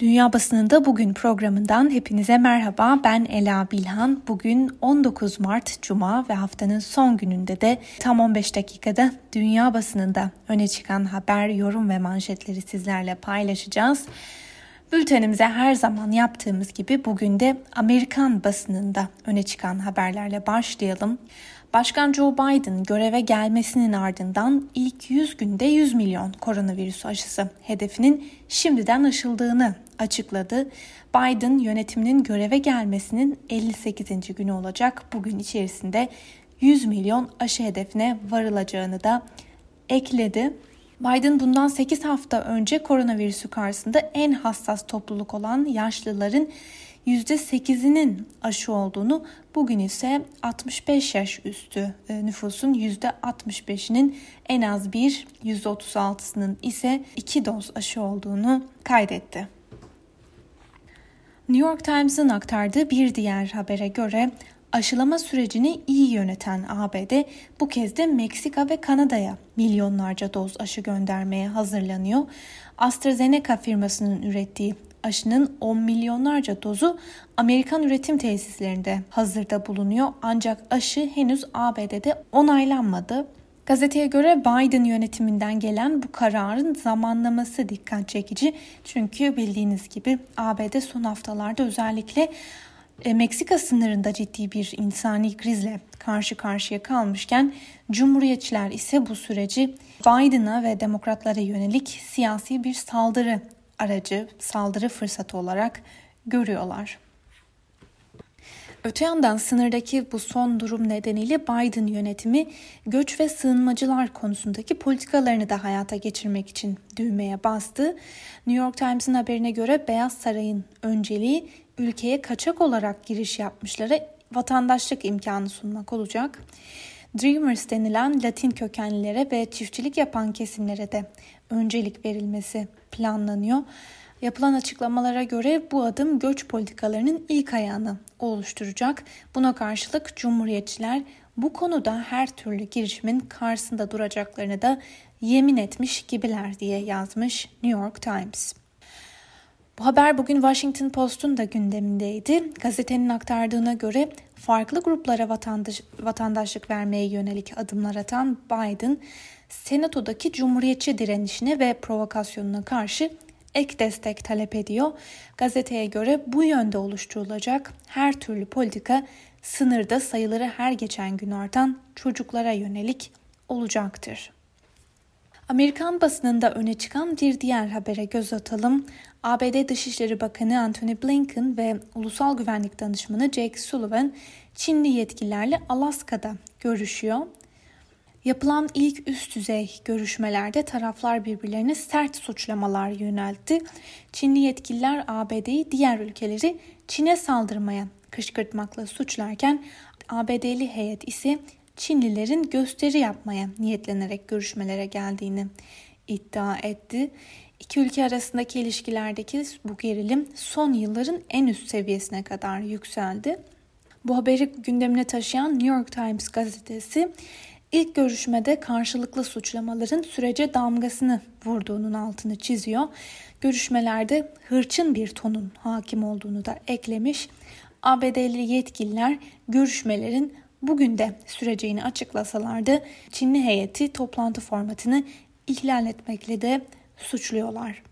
Dünya Basınında Bugün programından hepinize merhaba. Ben Ela Bilhan. Bugün 19 Mart Cuma ve haftanın son gününde de tam 15 dakikada dünya basınında öne çıkan haber, yorum ve manşetleri sizlerle paylaşacağız. Bültenimize her zaman yaptığımız gibi bugün de Amerikan basınında öne çıkan haberlerle başlayalım. Başkan Joe Biden göreve gelmesinin ardından ilk 100 günde 100 milyon koronavirüs aşısı hedefinin şimdiden aşıldığını açıkladı. Biden yönetiminin göreve gelmesinin 58. günü olacak. Bugün içerisinde 100 milyon aşı hedefine varılacağını da ekledi. Biden bundan 8 hafta önce koronavirüsü karşısında en hassas topluluk olan yaşlıların %8'inin aşı olduğunu, bugün ise 65 yaş üstü e, nüfusun %65'inin en az bir %36'sının ise 2 doz aşı olduğunu kaydetti. New York Times'ın aktardığı bir diğer habere göre aşılama sürecini iyi yöneten ABD bu kez de Meksika ve Kanada'ya milyonlarca doz aşı göndermeye hazırlanıyor. AstraZeneca firmasının ürettiği aşının 10 milyonlarca dozu Amerikan üretim tesislerinde hazırda bulunuyor ancak aşı henüz ABD'de onaylanmadı. Gazeteye göre Biden yönetiminden gelen bu kararın zamanlaması dikkat çekici. Çünkü bildiğiniz gibi ABD son haftalarda özellikle e, Meksika sınırında ciddi bir insani krizle karşı karşıya kalmışken Cumhuriyetçiler ise bu süreci Biden'a ve demokratlara yönelik siyasi bir saldırı aracı, saldırı fırsatı olarak görüyorlar. Öte yandan sınırdaki bu son durum nedeniyle Biden yönetimi göç ve sığınmacılar konusundaki politikalarını da hayata geçirmek için düğmeye bastı. New York Times'ın haberine göre Beyaz Saray'ın önceliği ülkeye kaçak olarak giriş yapmışlara vatandaşlık imkanı sunmak olacak. Dreamers denilen Latin kökenlilere ve çiftçilik yapan kesimlere de öncelik verilmesi planlanıyor. Yapılan açıklamalara göre bu adım göç politikalarının ilk ayağını oluşturacak. Buna karşılık Cumhuriyetçiler bu konuda her türlü girişimin karşısında duracaklarını da yemin etmiş gibiler diye yazmış New York Times. Bu haber bugün Washington Post'un da gündemindeydi. Gazetenin aktardığına göre farklı gruplara vatandaş, vatandaşlık vermeye yönelik adımlar atan Biden, Senato'daki Cumhuriyetçi direnişine ve provokasyonuna karşı ek destek talep ediyor. Gazeteye göre bu yönde oluşturulacak her türlü politika sınırda sayıları her geçen gün artan çocuklara yönelik olacaktır. Amerikan basınında öne çıkan bir diğer habere göz atalım. ABD Dışişleri Bakanı Antony Blinken ve Ulusal Güvenlik Danışmanı Jake Sullivan Çinli yetkililerle Alaska'da görüşüyor. Yapılan ilk üst düzey görüşmelerde taraflar birbirlerine sert suçlamalar yöneltti. Çinli yetkililer ABD'yi diğer ülkeleri Çin'e saldırmaya kışkırtmakla suçlarken ABD'li heyet ise Çinlilerin gösteri yapmaya niyetlenerek görüşmelere geldiğini iddia etti. İki ülke arasındaki ilişkilerdeki bu gerilim son yılların en üst seviyesine kadar yükseldi. Bu haberi gündemine taşıyan New York Times gazetesi ilk görüşmede karşılıklı suçlamaların sürece damgasını vurduğunun altını çiziyor. Görüşmelerde hırçın bir tonun hakim olduğunu da eklemiş. ABD'li yetkililer görüşmelerin bugün de süreceğini açıklasalardı Çinli heyeti toplantı formatını ihlal etmekle de suçluyorlar.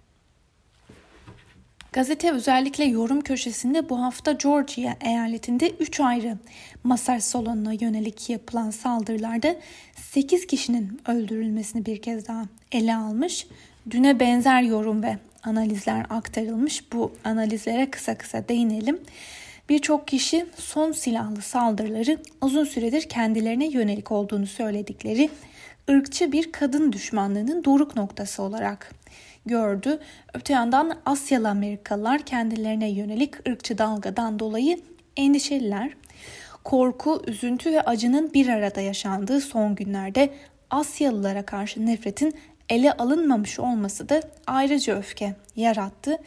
Gazete özellikle yorum köşesinde bu hafta Georgia eyaletinde 3 ayrı masaj salonuna yönelik yapılan saldırılarda 8 kişinin öldürülmesini bir kez daha ele almış. Düne benzer yorum ve analizler aktarılmış. Bu analizlere kısa kısa değinelim. Birçok kişi son silahlı saldırıları uzun süredir kendilerine yönelik olduğunu söyledikleri ırkçı bir kadın düşmanlığının doruk noktası olarak gördü. Öte yandan Asyalı Amerikalılar kendilerine yönelik ırkçı dalgadan dolayı endişeliler. Korku, üzüntü ve acının bir arada yaşandığı son günlerde Asyalılara karşı nefretin ele alınmamış olması da ayrıca öfke yarattı.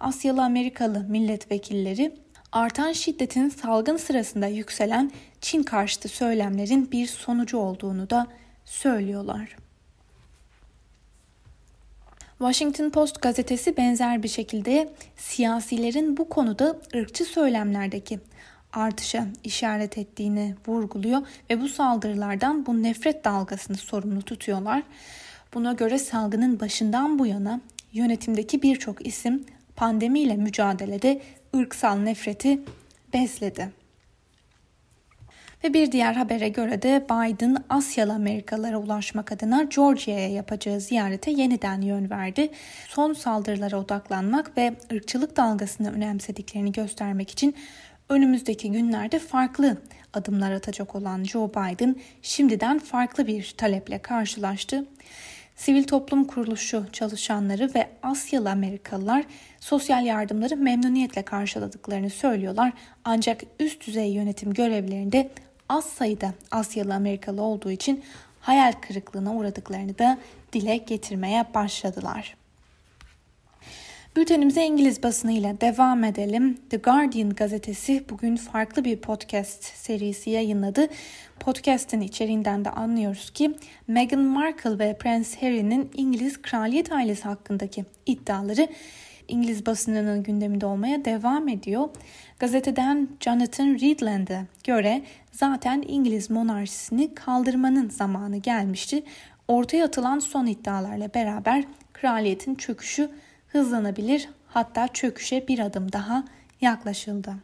Asyalı Amerikalı milletvekilleri artan şiddetin salgın sırasında yükselen Çin karşıtı söylemlerin bir sonucu olduğunu da söylüyorlar. Washington Post gazetesi benzer bir şekilde siyasilerin bu konuda ırkçı söylemlerdeki artışa işaret ettiğini vurguluyor ve bu saldırılardan bu nefret dalgasını sorumlu tutuyorlar. Buna göre salgının başından bu yana yönetimdeki birçok isim pandemiyle mücadelede ırksal nefreti besledi. Ve bir diğer habere göre de Biden Asyalı Amerikalılara ulaşmak adına Georgia'ya yapacağı ziyarete yeniden yön verdi. Son saldırılara odaklanmak ve ırkçılık dalgasını önemsediklerini göstermek için önümüzdeki günlerde farklı adımlar atacak olan Joe Biden şimdiden farklı bir taleple karşılaştı. Sivil toplum kuruluşu çalışanları ve Asyalı Amerikalılar sosyal yardımları memnuniyetle karşıladıklarını söylüyorlar. Ancak üst düzey yönetim görevlerinde az sayıda Asyalı Amerikalı olduğu için hayal kırıklığına uğradıklarını da dile getirmeye başladılar. Bültenimize İngiliz basınıyla devam edelim. The Guardian gazetesi bugün farklı bir podcast serisi yayınladı. Podcast'in içeriğinden de anlıyoruz ki Meghan Markle ve Prince Harry'nin İngiliz kraliyet ailesi hakkındaki iddiaları İngiliz basınının gündeminde olmaya devam ediyor. Gazeteden Jonathan Reedland'a göre zaten İngiliz monarşisini kaldırmanın zamanı gelmişti. Ortaya atılan son iddialarla beraber kraliyetin çöküşü hızlanabilir hatta çöküşe bir adım daha yaklaşıldı.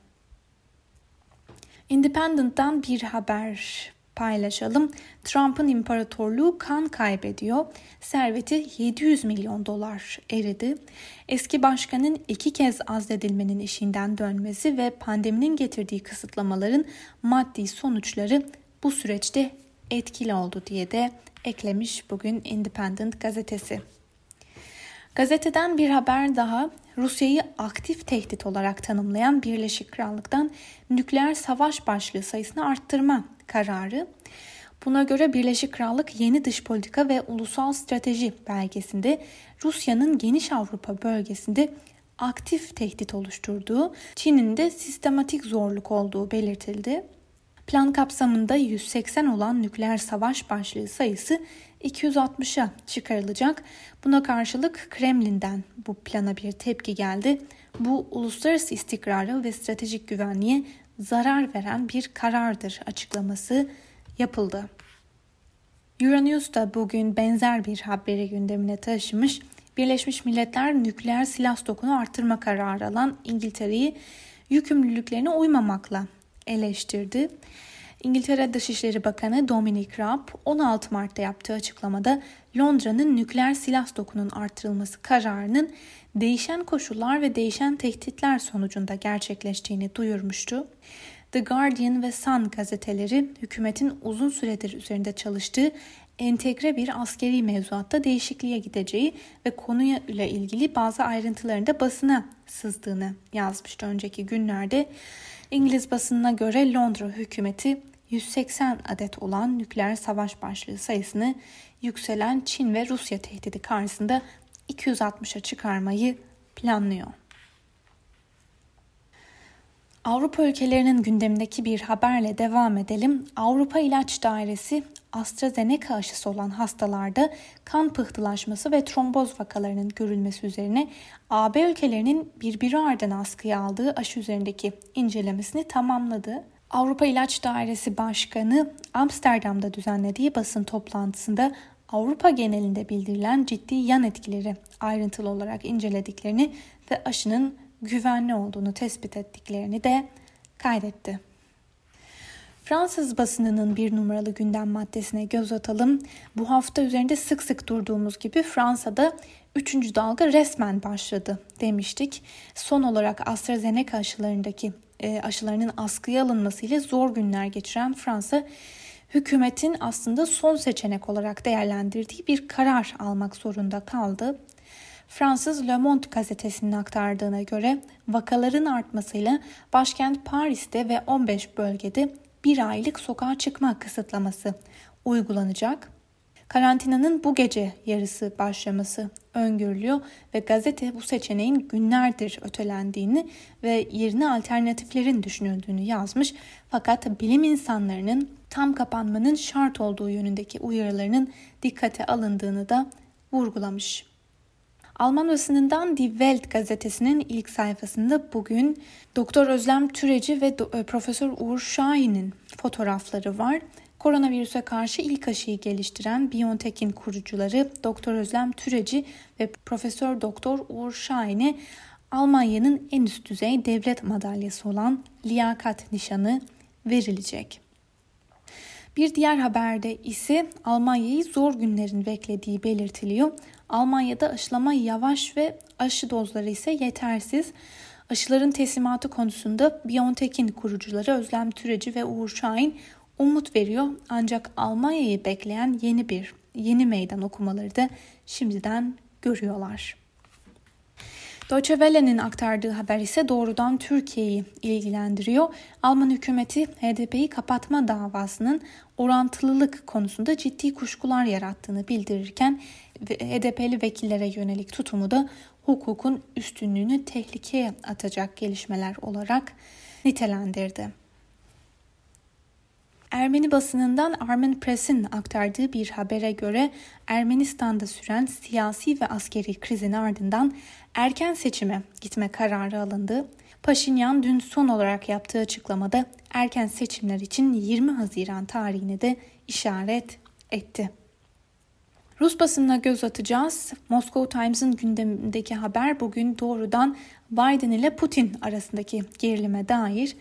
Independent'tan bir haber paylaşalım. Trump'ın imparatorluğu kan kaybediyor. Serveti 700 milyon dolar eridi. Eski başkanın iki kez azledilmenin işinden dönmesi ve pandeminin getirdiği kısıtlamaların maddi sonuçları bu süreçte etkili oldu diye de eklemiş bugün Independent gazetesi. Gazeteden bir haber daha Rusya'yı aktif tehdit olarak tanımlayan Birleşik Krallık'tan nükleer savaş başlığı sayısını arttırma kararı. Buna göre Birleşik Krallık yeni dış politika ve ulusal strateji belgesinde Rusya'nın geniş Avrupa bölgesinde aktif tehdit oluşturduğu, Çin'in de sistematik zorluk olduğu belirtildi. Plan kapsamında 180 olan nükleer savaş başlığı sayısı 260'a çıkarılacak. Buna karşılık Kremlin'den bu plana bir tepki geldi. Bu uluslararası istikrara ve stratejik güvenliğe zarar veren bir karardır açıklaması yapıldı. Euronews da bugün benzer bir haberi gündemine taşımış. Birleşmiş Milletler nükleer silah stokunu artırma kararı alan İngiltere'yi yükümlülüklerine uymamakla eleştirdi. İngiltere Dışişleri Bakanı Dominic Raab 16 Mart'ta yaptığı açıklamada Londra'nın nükleer silah stokunun artırılması kararının değişen koşullar ve değişen tehditler sonucunda gerçekleştiğini duyurmuştu. The Guardian ve Sun gazeteleri hükümetin uzun süredir üzerinde çalıştığı entegre bir askeri mevzuatta değişikliğe gideceği ve konuya ile ilgili bazı ayrıntılarında basına sızdığını yazmıştı önceki günlerde. İngiliz basınına göre Londra hükümeti 180 adet olan nükleer savaş başlığı sayısını yükselen Çin ve Rusya tehdidi karşısında 260'a çıkarmayı planlıyor. Avrupa ülkelerinin gündemindeki bir haberle devam edelim. Avrupa İlaç Dairesi AstraZeneca aşısı olan hastalarda kan pıhtılaşması ve tromboz vakalarının görülmesi üzerine AB ülkelerinin birbiri ardına askıya aldığı aşı üzerindeki incelemesini tamamladı. Avrupa İlaç Dairesi Başkanı Amsterdam'da düzenlediği basın toplantısında Avrupa genelinde bildirilen ciddi yan etkileri ayrıntılı olarak incelediklerini ve aşının güvenli olduğunu tespit ettiklerini de kaydetti. Fransız basınının bir numaralı gündem maddesine göz atalım. Bu hafta üzerinde sık sık durduğumuz gibi Fransa'da üçüncü dalga resmen başladı demiştik. Son olarak AstraZeneca aşılarındaki e, aşılarının askıya alınmasıyla zor günler geçiren Fransa hükümetin aslında son seçenek olarak değerlendirdiği bir karar almak zorunda kaldı. Fransız Le Monde gazetesinin aktardığına göre vakaların artmasıyla başkent Paris'te ve 15 bölgede bir aylık sokağa çıkma kısıtlaması uygulanacak. Karantinanın bu gece yarısı başlaması öngörülüyor ve gazete bu seçeneğin günlerdir ötelendiğini ve yerine alternatiflerin düşünüldüğünü yazmış. Fakat bilim insanlarının tam kapanmanın şart olduğu yönündeki uyarılarının dikkate alındığını da vurgulamış. Alman basınından Die Welt gazetesinin ilk sayfasında bugün Doktor Özlem Türeci ve e, Profesör Uğur Şahin'in fotoğrafları var. Koronavirüse karşı ilk aşıyı geliştiren BioNTech'in kurucuları Doktor Özlem Türeci ve Profesör Doktor Uğur Şahin'e Almanya'nın en üst düzey devlet madalyası olan liyakat nişanı verilecek. Bir diğer haberde ise Almanya'yı zor günlerin beklediği belirtiliyor. Almanya'da aşılama yavaş ve aşı dozları ise yetersiz. Aşıların teslimatı konusunda BioNTech'in kurucuları Özlem Türeci ve Uğur Şahin umut veriyor. Ancak Almanya'yı bekleyen yeni bir yeni meydan okumaları da şimdiden görüyorlar. Deutsche Welle'nin aktardığı haber ise doğrudan Türkiye'yi ilgilendiriyor. Alman hükümeti HDP'yi kapatma davasının orantılılık konusunda ciddi kuşkular yarattığını bildirirken HDP'li vekillere yönelik tutumu da hukukun üstünlüğünü tehlikeye atacak gelişmeler olarak nitelendirdi. Ermeni basınından Armen Press'in aktardığı bir habere göre Ermenistan'da süren siyasi ve askeri krizin ardından erken seçime gitme kararı alındı. Paşinyan dün son olarak yaptığı açıklamada erken seçimler için 20 Haziran tarihini de işaret etti. Rus basınına göz atacağız. Moscow Times'ın gündemindeki haber bugün doğrudan Biden ile Putin arasındaki gerilime dair.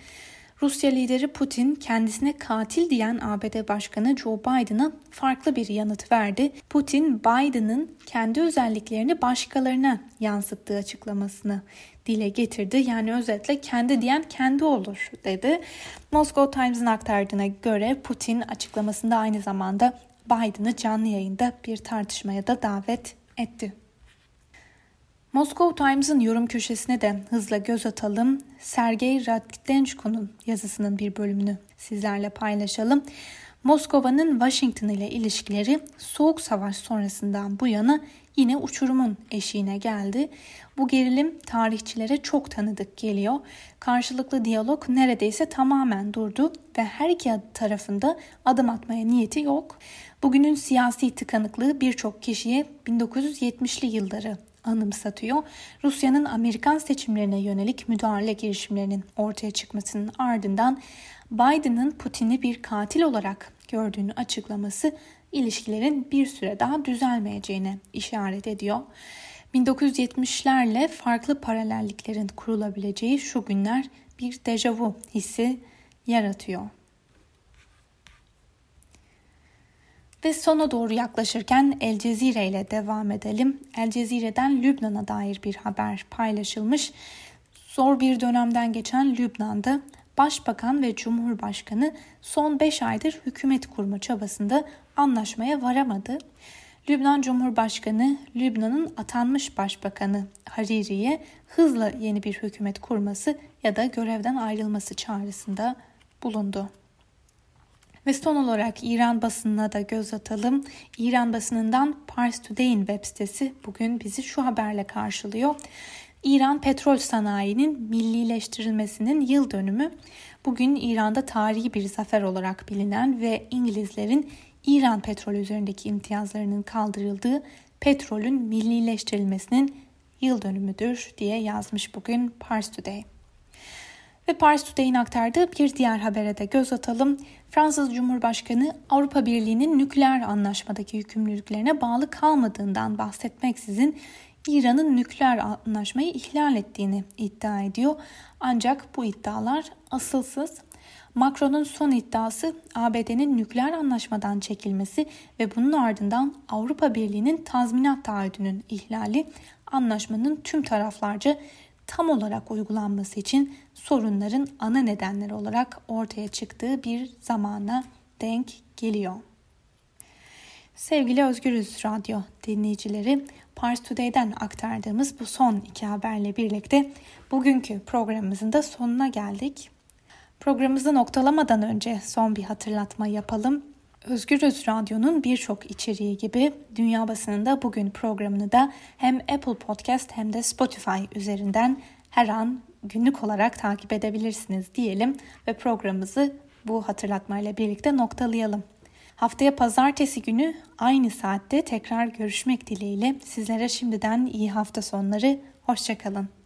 Rusya lideri Putin kendisine katil diyen ABD Başkanı Joe Biden'a farklı bir yanıt verdi. Putin Biden'ın kendi özelliklerini başkalarına yansıttığı açıklamasını dile getirdi. Yani özetle kendi diyen kendi olur dedi. Moscow Times'ın aktardığına göre Putin açıklamasında aynı zamanda Biden'ı canlı yayında bir tartışmaya da davet etti. Moscow Times'ın yorum köşesine de hızla göz atalım. Sergey Raddenchko'nun yazısının bir bölümünü sizlerle paylaşalım. Moskova'nın Washington ile ilişkileri Soğuk Savaş sonrasından bu yana yine uçurumun eşiğine geldi. Bu gerilim tarihçilere çok tanıdık geliyor. Karşılıklı diyalog neredeyse tamamen durdu ve her iki tarafında adım atmaya niyeti yok. Bugünün siyasi tıkanıklığı birçok kişiye 1970'li yılları anımsatıyor. Rusya'nın Amerikan seçimlerine yönelik müdahale girişimlerinin ortaya çıkmasının ardından Biden'ın Putin'i bir katil olarak gördüğünü açıklaması ilişkilerin bir süre daha düzelmeyeceğine işaret ediyor. 1970'lerle farklı paralelliklerin kurulabileceği şu günler bir dejavu hissi yaratıyor. Ve sona doğru yaklaşırken El Cezire ile devam edelim. El Cezire'den Lübnan'a dair bir haber paylaşılmış. Zor bir dönemden geçen Lübnan'da Başbakan ve Cumhurbaşkanı son 5 aydır hükümet kurma çabasında anlaşmaya varamadı. Lübnan Cumhurbaşkanı, Lübnan'ın atanmış başbakanı Hariri'ye hızla yeni bir hükümet kurması ya da görevden ayrılması çağrısında bulundu. Ve son olarak İran basınına da göz atalım. İran basınından Pars Today'in web sitesi bugün bizi şu haberle karşılıyor. İran petrol sanayinin millileştirilmesinin yıl dönümü bugün İran'da tarihi bir zafer olarak bilinen ve İngilizlerin İran petrolü üzerindeki imtiyazlarının kaldırıldığı petrolün millileştirilmesinin yıl dönümüdür diye yazmış bugün Pars Today. Ve Pars Today'in aktardığı bir diğer habere de göz atalım. Fransız Cumhurbaşkanı Avrupa Birliği'nin nükleer anlaşmadaki yükümlülüklerine bağlı kalmadığından bahsetmeksizin İran'ın nükleer anlaşmayı ihlal ettiğini iddia ediyor. Ancak bu iddialar asılsız. Macron'un son iddiası ABD'nin nükleer anlaşmadan çekilmesi ve bunun ardından Avrupa Birliği'nin tazminat taahhüdünün ihlali anlaşmanın tüm taraflarca tam olarak uygulanması için sorunların ana nedenleri olarak ortaya çıktığı bir zamana denk geliyor. Sevgili Özgürüz Radyo dinleyicileri, Pars Today'den aktardığımız bu son iki haberle birlikte bugünkü programımızın da sonuna geldik. Programımızı noktalamadan önce son bir hatırlatma yapalım. Özgürüz Radyo'nun birçok içeriği gibi Dünya Basınında Bugün programını da hem Apple Podcast hem de Spotify üzerinden her an günlük olarak takip edebilirsiniz diyelim ve programımızı bu hatırlatmayla birlikte noktalayalım. Haftaya pazartesi günü aynı saatte tekrar görüşmek dileğiyle sizlere şimdiden iyi hafta sonları. Hoşçakalın.